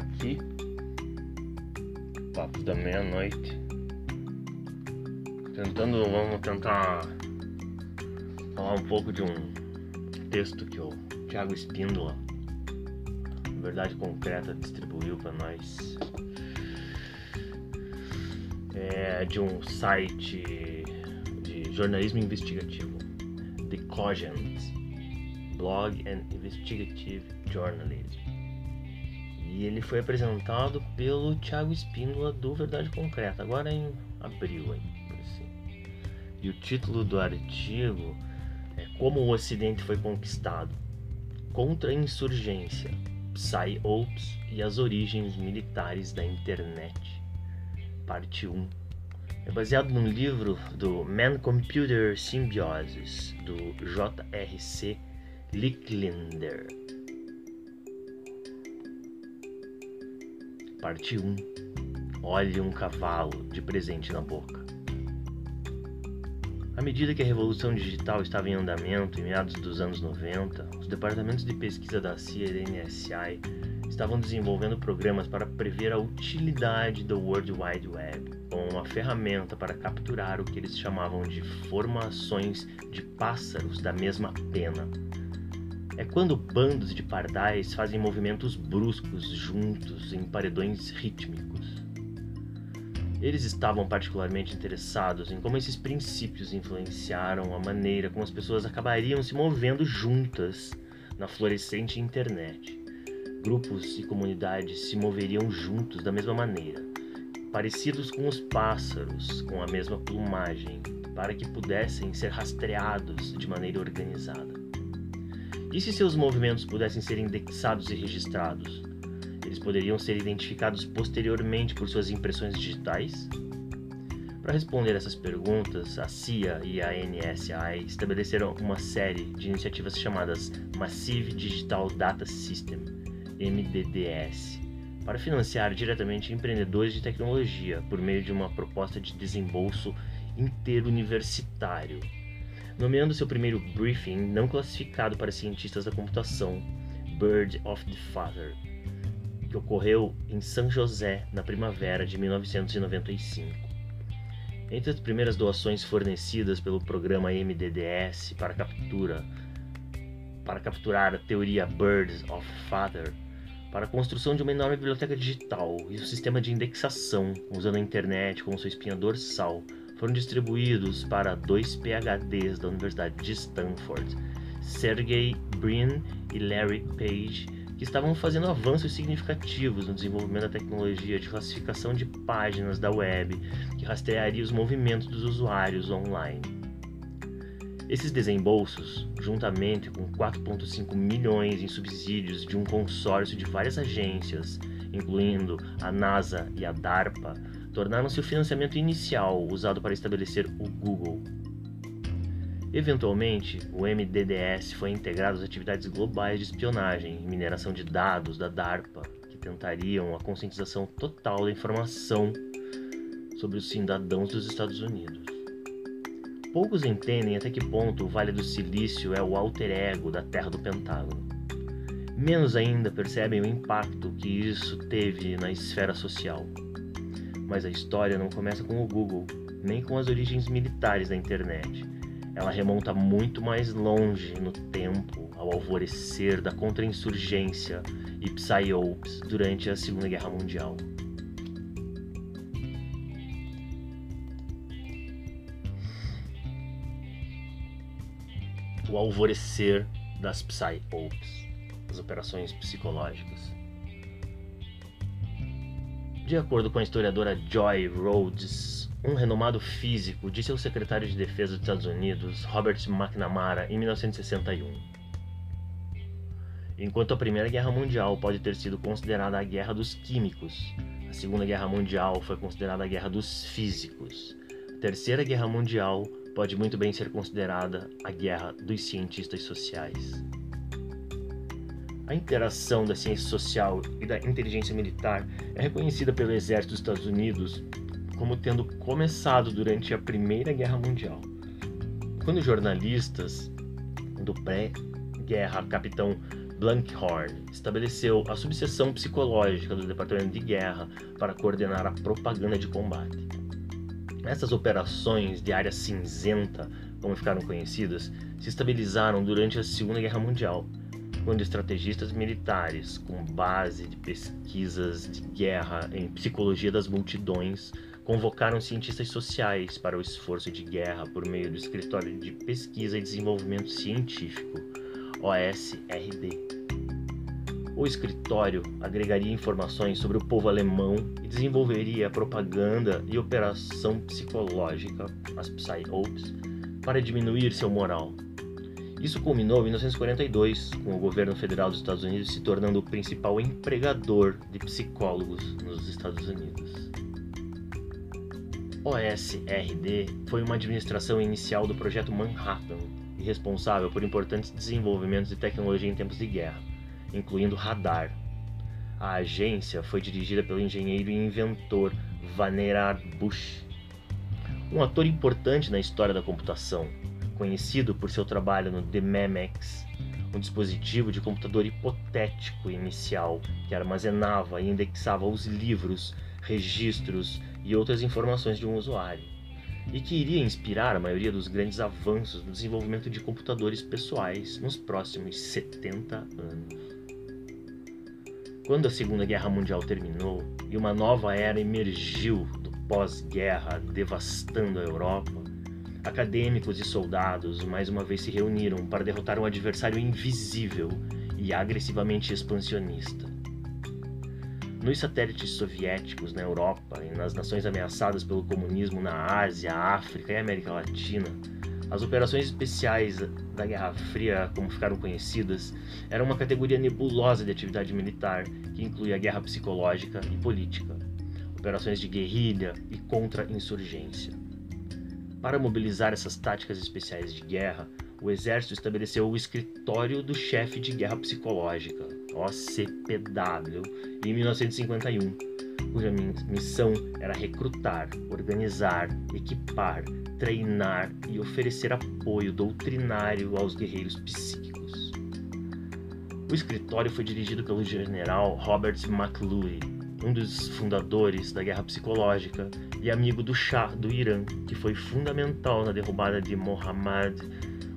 aqui, Papos da Meia-Noite, tentando, vamos tentar falar um pouco de um texto que o Thiago Espíndola, Verdade Concreta, distribuiu para nós. É de um site de jornalismo investigativo, The Cogent, Blog and Investigative Journalism. E ele foi apresentado pelo Thiago Espíndola do Verdade Concreta, agora em abril. Hein, assim. E o título do artigo é Como o Ocidente foi Conquistado Contra a Insurgência, Psy-Ops e as Origens Militares da Internet. Parte 1. É baseado num livro do Man-Computer Symbiosis, do J.R.C. Licklinder. Parte 1. Olhe um cavalo de presente na boca. À medida que a revolução digital estava em andamento em meados dos anos 90, os departamentos de pesquisa da CIA e da NSI estavam desenvolvendo programas para prever a utilidade do World Wide Web como uma ferramenta para capturar o que eles chamavam de formações de pássaros da mesma pena é quando bandos de pardais fazem movimentos bruscos juntos em paredões rítmicos. Eles estavam particularmente interessados em como esses princípios influenciaram a maneira como as pessoas acabariam se movendo juntas na florescente internet. Grupos e comunidades se moveriam juntos da mesma maneira, parecidos com os pássaros, com a mesma plumagem, para que pudessem ser rastreados de maneira organizada. E se seus movimentos pudessem ser indexados e registrados? Eles poderiam ser identificados posteriormente por suas impressões digitais? Para responder essas perguntas, a CIA e a NSI estabeleceram uma série de iniciativas chamadas Massive Digital Data System, MDDS, para financiar diretamente empreendedores de tecnologia por meio de uma proposta de desembolso interuniversitário nomeando seu primeiro briefing não classificado para cientistas da computação, Bird of the Father, que ocorreu em São José na primavera de 1995. Entre as primeiras doações fornecidas pelo programa MDDS para captura para capturar a teoria Bird of Father, para a construção de uma enorme biblioteca digital e um sistema de indexação usando a internet como sua espinha dorsal foram distribuídos para dois PhDs da Universidade de Stanford, Sergey Brin e Larry Page, que estavam fazendo avanços significativos no desenvolvimento da tecnologia de classificação de páginas da web que rastrearia os movimentos dos usuários online. Esses desembolsos, juntamente com 4,5 milhões em subsídios de um consórcio de várias agências, incluindo a NASA e a DARPA, tornaram-se o financiamento inicial usado para estabelecer o Google. Eventualmente, o MDDS foi integrado às atividades globais de espionagem e mineração de dados da DARPA, que tentariam a conscientização total da informação sobre os cidadãos dos Estados Unidos. Poucos entendem até que ponto o Vale do Silício é o alter ego da Terra do Pentágono. Menos ainda percebem o impacto que isso teve na esfera social. Mas a história não começa com o Google, nem com as origens militares da internet. Ela remonta muito mais longe no tempo, ao alvorecer da contra-insurgência e psyops durante a Segunda Guerra Mundial. O alvorecer das psyops, as operações psicológicas. De acordo com a historiadora Joy Rhodes, um renomado físico disse ao secretário de Defesa dos Estados Unidos, Robert McNamara, em 1961. Enquanto a Primeira Guerra Mundial pode ter sido considerada a guerra dos químicos, a Segunda Guerra Mundial foi considerada a guerra dos físicos. A Terceira Guerra Mundial pode muito bem ser considerada a guerra dos cientistas sociais. A interação da ciência social e da inteligência militar é reconhecida pelo Exército dos Estados Unidos como tendo começado durante a Primeira Guerra Mundial. Quando jornalistas do pré-guerra capitão Blankhorn estabeleceu a subseção psicológica do Departamento de Guerra para coordenar a propaganda de combate. Essas operações de área cinzenta, como ficaram conhecidas, se estabilizaram durante a Segunda Guerra Mundial, quando estrategistas militares, com base de pesquisas de guerra em psicologia das multidões, convocaram cientistas sociais para o esforço de guerra por meio do Escritório de Pesquisa e Desenvolvimento Científico, OSRD. O escritório agregaria informações sobre o povo alemão e desenvolveria propaganda e operação psicológica, as para diminuir seu moral. Isso culminou em 1942, com o governo federal dos Estados Unidos se tornando o principal empregador de psicólogos nos Estados Unidos. OSRD foi uma administração inicial do projeto Manhattan e responsável por importantes desenvolvimentos de tecnologia em tempos de guerra, incluindo radar. A agência foi dirigida pelo engenheiro e inventor Vannevar Bush, um ator importante na história da computação, conhecido por seu trabalho no The Memex, um dispositivo de computador hipotético inicial que armazenava e indexava os livros, registros e outras informações de um usuário, e que iria inspirar a maioria dos grandes avanços no desenvolvimento de computadores pessoais nos próximos 70 anos. Quando a Segunda Guerra Mundial terminou e uma nova era emergiu do pós-guerra devastando a Europa, acadêmicos e soldados mais uma vez se reuniram para derrotar um adversário invisível e agressivamente expansionista. Nos satélites soviéticos na Europa e nas nações ameaçadas pelo comunismo na Ásia, África e América Latina, as operações especiais da Guerra Fria, como ficaram conhecidas, eram uma categoria nebulosa de atividade militar que incluía guerra psicológica e política, operações de guerrilha e contra-insurgência. Para mobilizar essas táticas especiais de guerra, o exército estabeleceu o Escritório do Chefe de Guerra Psicológica, OCPW, em 1951, cuja missão era recrutar, organizar, equipar, treinar e oferecer apoio doutrinário aos guerreiros psíquicos. O escritório foi dirigido pelo general Robert McClure, um dos fundadores da Guerra Psicológica e amigo do Shah do Irã, que foi fundamental na derrubada de Mohammad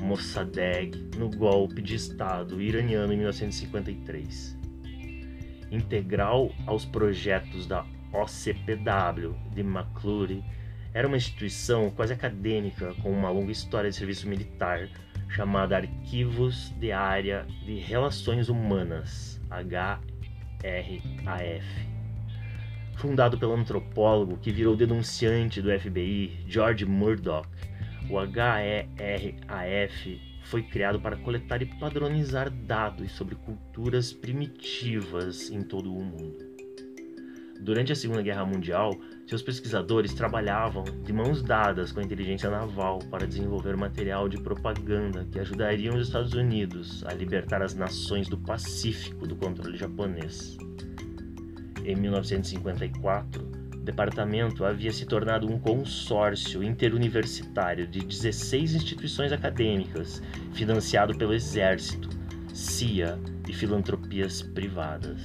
Mossadegh no golpe de Estado iraniano em 1953. Integral aos projetos da OCPW de McClure, era uma instituição quase acadêmica com uma longa história de serviço militar chamada Arquivos de Área de Relações Humanas, HRAF. Fundado pelo antropólogo que virou denunciante do FBI, George Murdoch, o HERAF foi criado para coletar e padronizar dados sobre culturas primitivas em todo o mundo. Durante a Segunda Guerra Mundial, seus pesquisadores trabalhavam de mãos dadas com a inteligência naval para desenvolver material de propaganda que ajudaria os Estados Unidos a libertar as nações do Pacífico do controle japonês. Em 1954, departamento havia se tornado um consórcio interuniversitário de 16 instituições acadêmicas, financiado pelo Exército, CIA e filantropias privadas.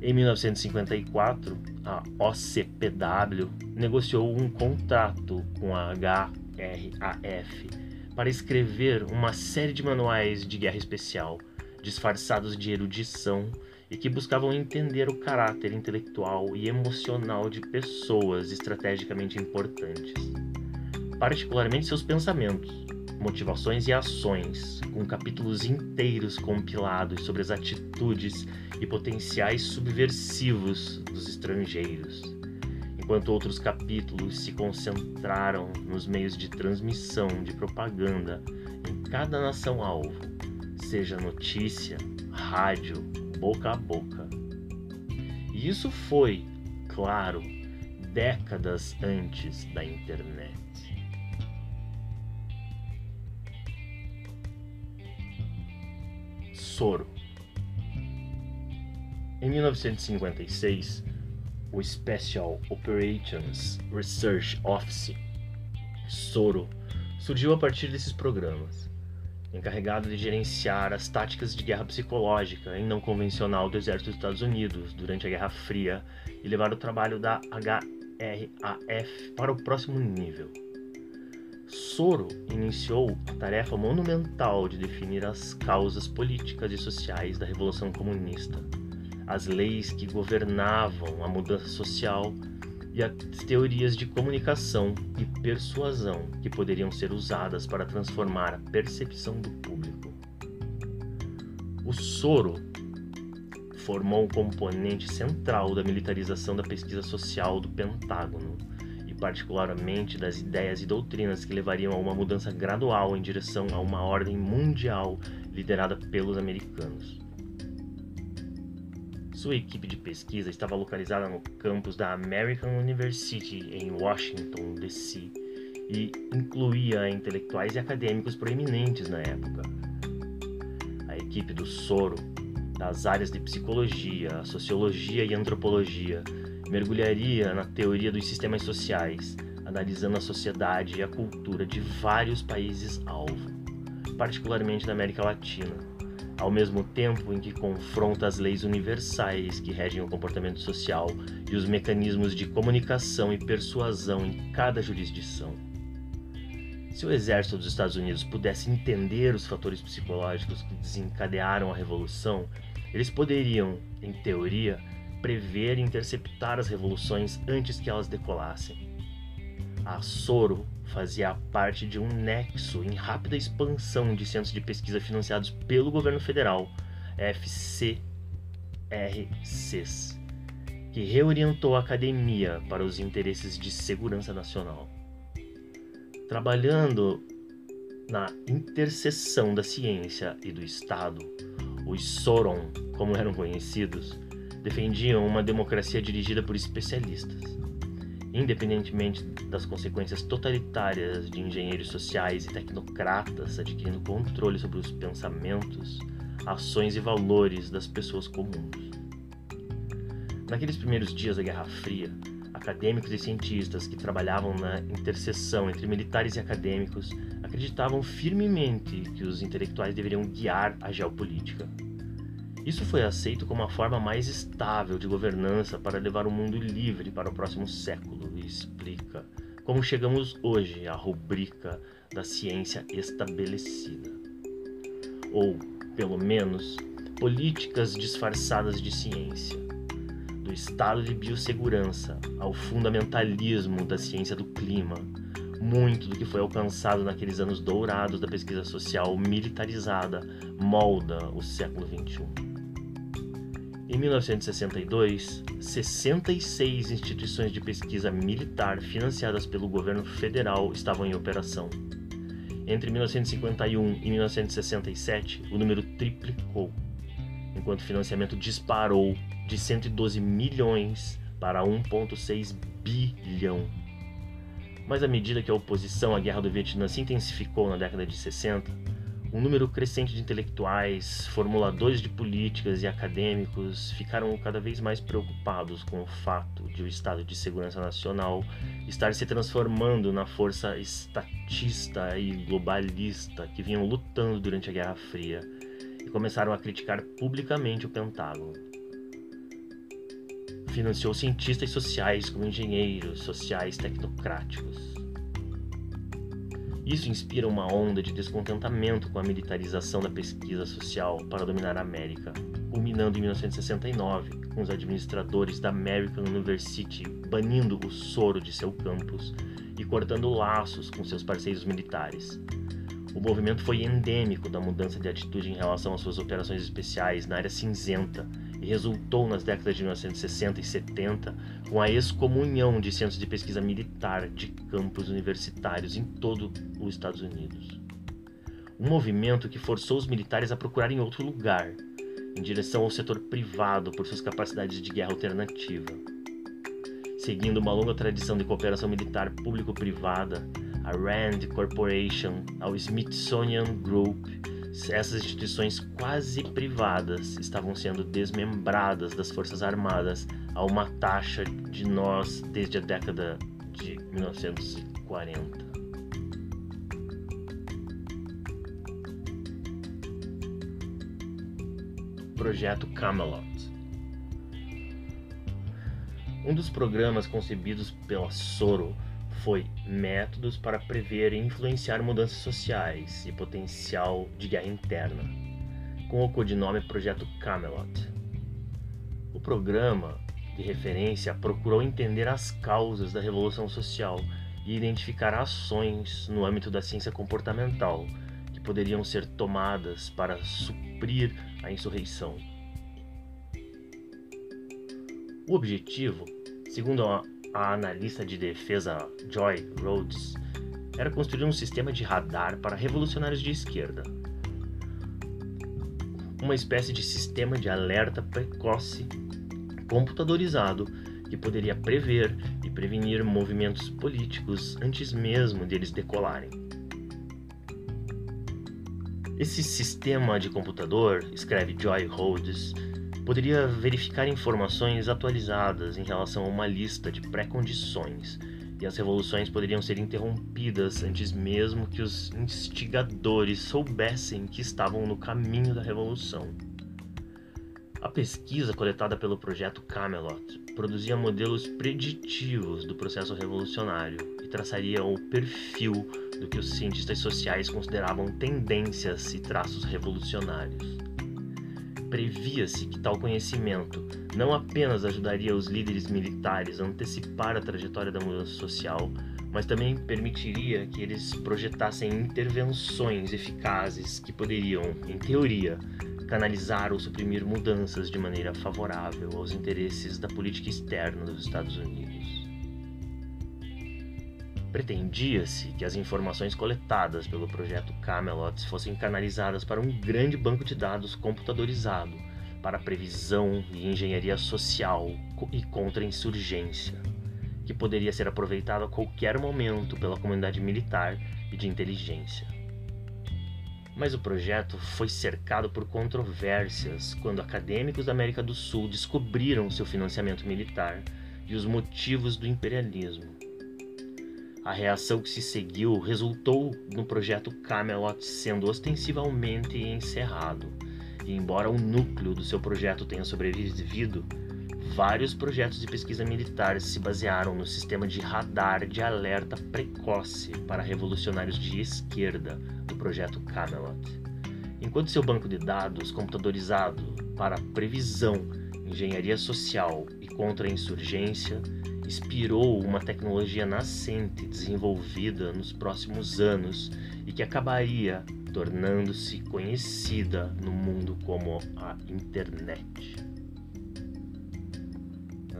Em 1954, a OCPW negociou um contrato com a HRAF para escrever uma série de manuais de guerra especial, disfarçados de erudição e que buscavam entender o caráter intelectual e emocional de pessoas estrategicamente importantes, particularmente seus pensamentos, motivações e ações, com capítulos inteiros compilados sobre as atitudes e potenciais subversivos dos estrangeiros, enquanto outros capítulos se concentraram nos meios de transmissão de propaganda em cada nação-alvo, seja notícia, rádio, boca a boca. E isso foi, claro, décadas antes da internet. Soro. Em 1956, o Special Operations Research Office, SORO, surgiu a partir desses programas. Encarregado de gerenciar as táticas de guerra psicológica e não convencional do exército dos Estados Unidos durante a Guerra Fria e levar o trabalho da HRAF para o próximo nível. Soro iniciou a tarefa monumental de definir as causas políticas e sociais da Revolução Comunista, as leis que governavam a mudança social e as teorias de comunicação e persuasão que poderiam ser usadas para transformar a percepção do público. O soro formou um componente central da militarização da pesquisa social do Pentágono e, particularmente, das ideias e doutrinas que levariam a uma mudança gradual em direção a uma ordem mundial liderada pelos americanos. Sua equipe de pesquisa estava localizada no campus da American University em Washington, D.C., e incluía intelectuais e acadêmicos proeminentes na época. A equipe do Soro, das áreas de psicologia, sociologia e antropologia, mergulharia na teoria dos sistemas sociais, analisando a sociedade e a cultura de vários países-alvo, particularmente da América Latina ao mesmo tempo em que confronta as leis universais que regem o comportamento social e os mecanismos de comunicação e persuasão em cada jurisdição. Se o exército dos Estados Unidos pudesse entender os fatores psicológicos que desencadearam a revolução, eles poderiam, em teoria, prever e interceptar as revoluções antes que elas decolassem. A Soro fazia parte de um nexo em rápida expansão de centros de pesquisa financiados pelo governo federal, FCRCs, que reorientou a academia para os interesses de segurança nacional. Trabalhando na interseção da ciência e do Estado, os Soron, como eram conhecidos, defendiam uma democracia dirigida por especialistas independentemente das consequências totalitárias de engenheiros sociais e tecnocratas adquirindo controle sobre os pensamentos, ações e valores das pessoas comuns. Naqueles primeiros dias da Guerra Fria, acadêmicos e cientistas que trabalhavam na interseção entre militares e acadêmicos acreditavam firmemente que os intelectuais deveriam guiar a geopolítica. Isso foi aceito como a forma mais estável de governança para levar o mundo livre para o próximo século explica como chegamos hoje à rubrica da ciência estabelecida. Ou, pelo menos, políticas disfarçadas de ciência. Do estado de biossegurança ao fundamentalismo da ciência do clima, muito do que foi alcançado naqueles anos dourados da pesquisa social militarizada molda o século XXI. Em 1962, 66 instituições de pesquisa militar financiadas pelo governo federal estavam em operação. Entre 1951 e 1967, o número triplicou, enquanto o financiamento disparou de 112 milhões para 1,6 bilhão. Mas à medida que a oposição à guerra do Vietnã se intensificou na década de 60, um número crescente de intelectuais, formuladores de políticas e acadêmicos ficaram cada vez mais preocupados com o fato de o Estado de Segurança Nacional estar se transformando na força estatista e globalista que vinham lutando durante a Guerra Fria e começaram a criticar publicamente o Pentágono. Financiou cientistas sociais como engenheiros sociais tecnocráticos isso inspira uma onda de descontentamento com a militarização da pesquisa social para dominar a América, culminando em 1969 com os administradores da American University banindo o soro de seu campus e cortando laços com seus parceiros militares. O movimento foi endêmico da mudança de atitude em relação às suas operações especiais na área cinzenta e resultou nas décadas de 1960 e 70 com a excomunhão de centros de pesquisa militar de campos universitários em todo os Estados Unidos. Um movimento que forçou os militares a procurarem outro lugar, em direção ao setor privado por suas capacidades de guerra alternativa. Seguindo uma longa tradição de cooperação militar público-privada, a RAND Corporation, ao Smithsonian Group essas instituições quase privadas estavam sendo desmembradas das Forças Armadas a uma taxa de nós desde a década de 1940. Projeto Camelot. Um dos programas concebidos pela Soro foi Métodos para prever e influenciar mudanças sociais e potencial de guerra interna, com o codinome Projeto Camelot. O programa de referência procurou entender as causas da revolução social e identificar ações no âmbito da ciência comportamental que poderiam ser tomadas para suprir a insurreição. O objetivo, segundo a, a analista de defesa Joy Rhodes, era construir um sistema de radar para revolucionários de esquerda. Uma espécie de sistema de alerta precoce computadorizado que poderia prever e prevenir movimentos políticos antes mesmo deles decolarem. Esse sistema de computador, escreve Joy Rhodes, poderia verificar informações atualizadas em relação a uma lista de pré-condições e as revoluções poderiam ser interrompidas antes mesmo que os instigadores soubessem que estavam no caminho da revolução. A pesquisa coletada pelo projeto Camelot produzia modelos preditivos do processo revolucionário e traçaria o perfil do que os cientistas sociais consideravam tendências e traços revolucionários. Previa-se que tal conhecimento não apenas ajudaria os líderes militares a antecipar a trajetória da mudança social, mas também permitiria que eles projetassem intervenções eficazes que poderiam, em teoria, canalizar ou suprimir mudanças de maneira favorável aos interesses da política externa dos Estados Unidos. Pretendia-se que as informações coletadas pelo projeto Camelot fossem canalizadas para um grande banco de dados computadorizado para previsão e engenharia social e contra-insurgência, que poderia ser aproveitado a qualquer momento pela comunidade militar e de inteligência. Mas o projeto foi cercado por controvérsias quando acadêmicos da América do Sul descobriram seu financiamento militar e os motivos do imperialismo. A reação que se seguiu resultou no projeto Camelot sendo ostensivamente encerrado, e embora o núcleo do seu projeto tenha sobrevivido, vários projetos de pesquisa militar se basearam no sistema de radar de alerta precoce para revolucionários de esquerda do projeto Camelot. Enquanto seu banco de dados computadorizado para previsão, engenharia social e contra-insurgência inspirou uma tecnologia nascente desenvolvida nos próximos anos e que acabaria tornando-se conhecida no mundo como a internet.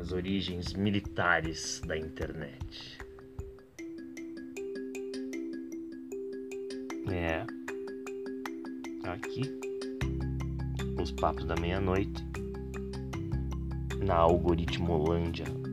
As origens militares da internet. É. Aqui. Os papos da meia-noite. Na algoritmolândia.